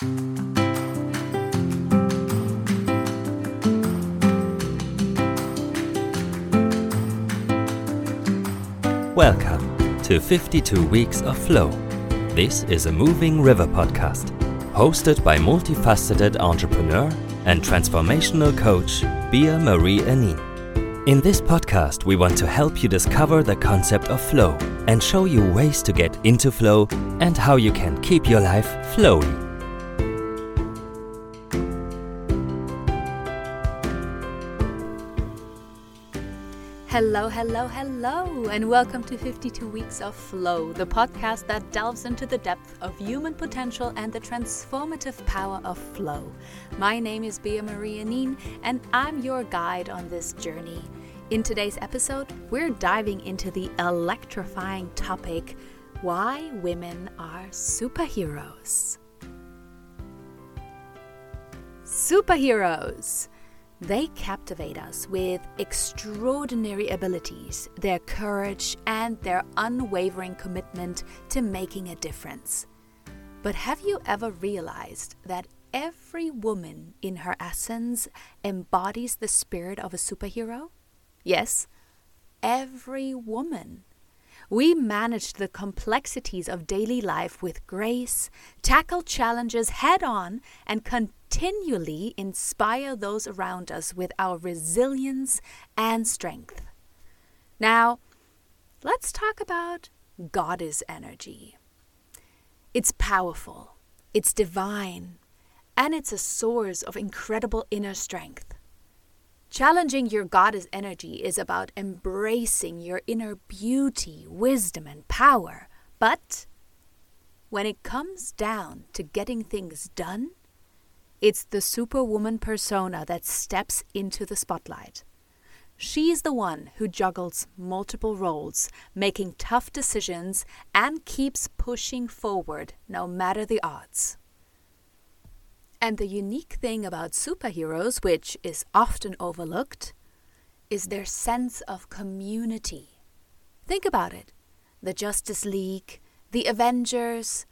Welcome to 52 Weeks of Flow. This is a moving river podcast, hosted by multifaceted entrepreneur and transformational coach Bea Marie Aning. In this podcast, we want to help you discover the concept of flow and show you ways to get into flow and how you can keep your life flowy. Hello, hello, hello, and welcome to 52 Weeks of Flow, the podcast that delves into the depth of human potential and the transformative power of flow. My name is Bea Marie Aning, and I'm your guide on this journey. In today's episode, we're diving into the electrifying topic why women are superheroes. Superheroes! They captivate us with extraordinary abilities, their courage, and their unwavering commitment to making a difference. But have you ever realized that every woman in her essence embodies the spirit of a superhero? Yes, every woman. We manage the complexities of daily life with grace, tackle challenges head on, and continually inspire those around us with our resilience and strength. Now, let's talk about goddess energy. It's powerful, it's divine, and it's a source of incredible inner strength. Challenging your goddess energy is about embracing your inner beauty, wisdom, and power. But when it comes down to getting things done, it's the superwoman persona that steps into the spotlight. She's the one who juggles multiple roles, making tough decisions, and keeps pushing forward no matter the odds. And the unique thing about superheroes, which is often overlooked, is their sense of community. Think about it the Justice League, the Avengers.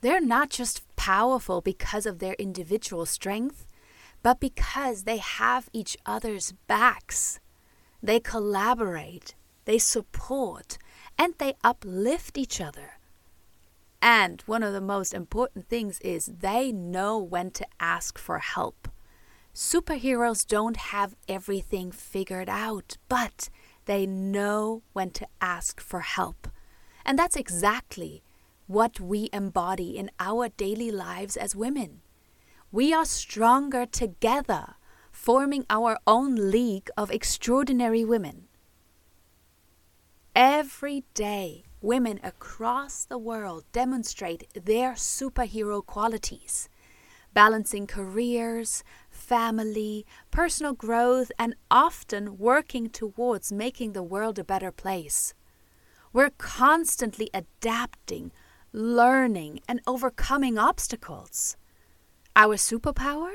They're not just powerful because of their individual strength, but because they have each other's backs. They collaborate, they support, and they uplift each other. And one of the most important things is they know when to ask for help. Superheroes don't have everything figured out, but they know when to ask for help. And that's exactly what we embody in our daily lives as women. We are stronger together, forming our own league of extraordinary women. Every day, women across the world demonstrate their superhero qualities, balancing careers, family, personal growth, and often working towards making the world a better place. We're constantly adapting, learning, and overcoming obstacles. Our superpower?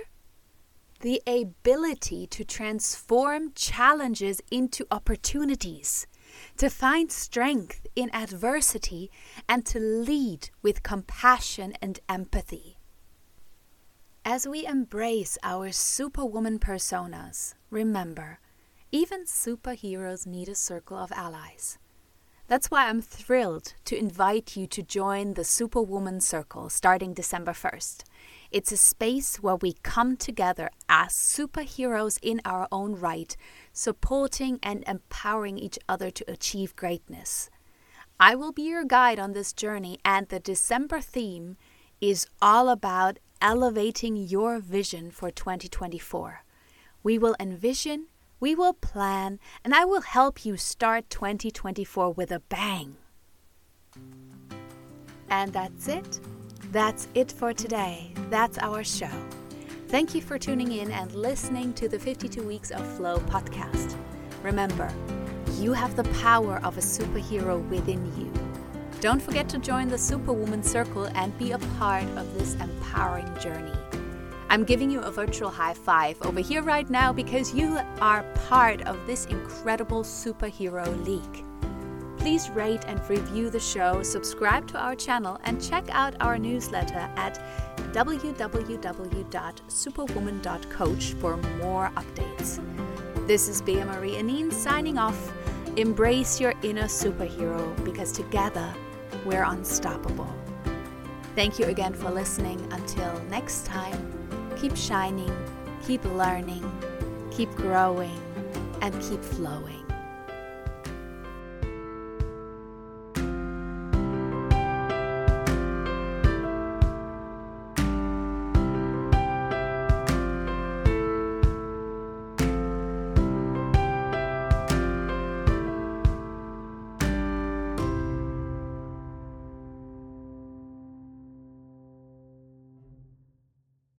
The ability to transform challenges into opportunities to find strength in adversity, and to lead with compassion and empathy. As we embrace our superwoman personas, remember, even superheroes need a circle of allies. That's why I'm thrilled to invite you to join the Superwoman Circle starting December 1st. It's a space where we come together as superheroes in our own right, supporting and empowering each other to achieve greatness. I will be your guide on this journey, and the December theme is all about elevating your vision for 2024. We will envision, we will plan, and I will help you start 2024 with a bang. And that's it. That's it for today. That's our show. Thank you for tuning in and listening to the 52 Weeks of Flow podcast. Remember, you have the power of a superhero within you. Don't forget to join the Superwoman Circle and be a part of this empowering journey. I'm giving you a virtual high five over here right now because you are part of this incredible superhero league. Please rate and review the show, subscribe to our channel, and check out our newsletter at www.superwoman.coach for more updates. This is Bea Marie Aning signing off. Embrace your inner superhero because together we're unstoppable. Thank you again for listening. Until next time, keep shining, keep learning, keep growing, and keep flowing.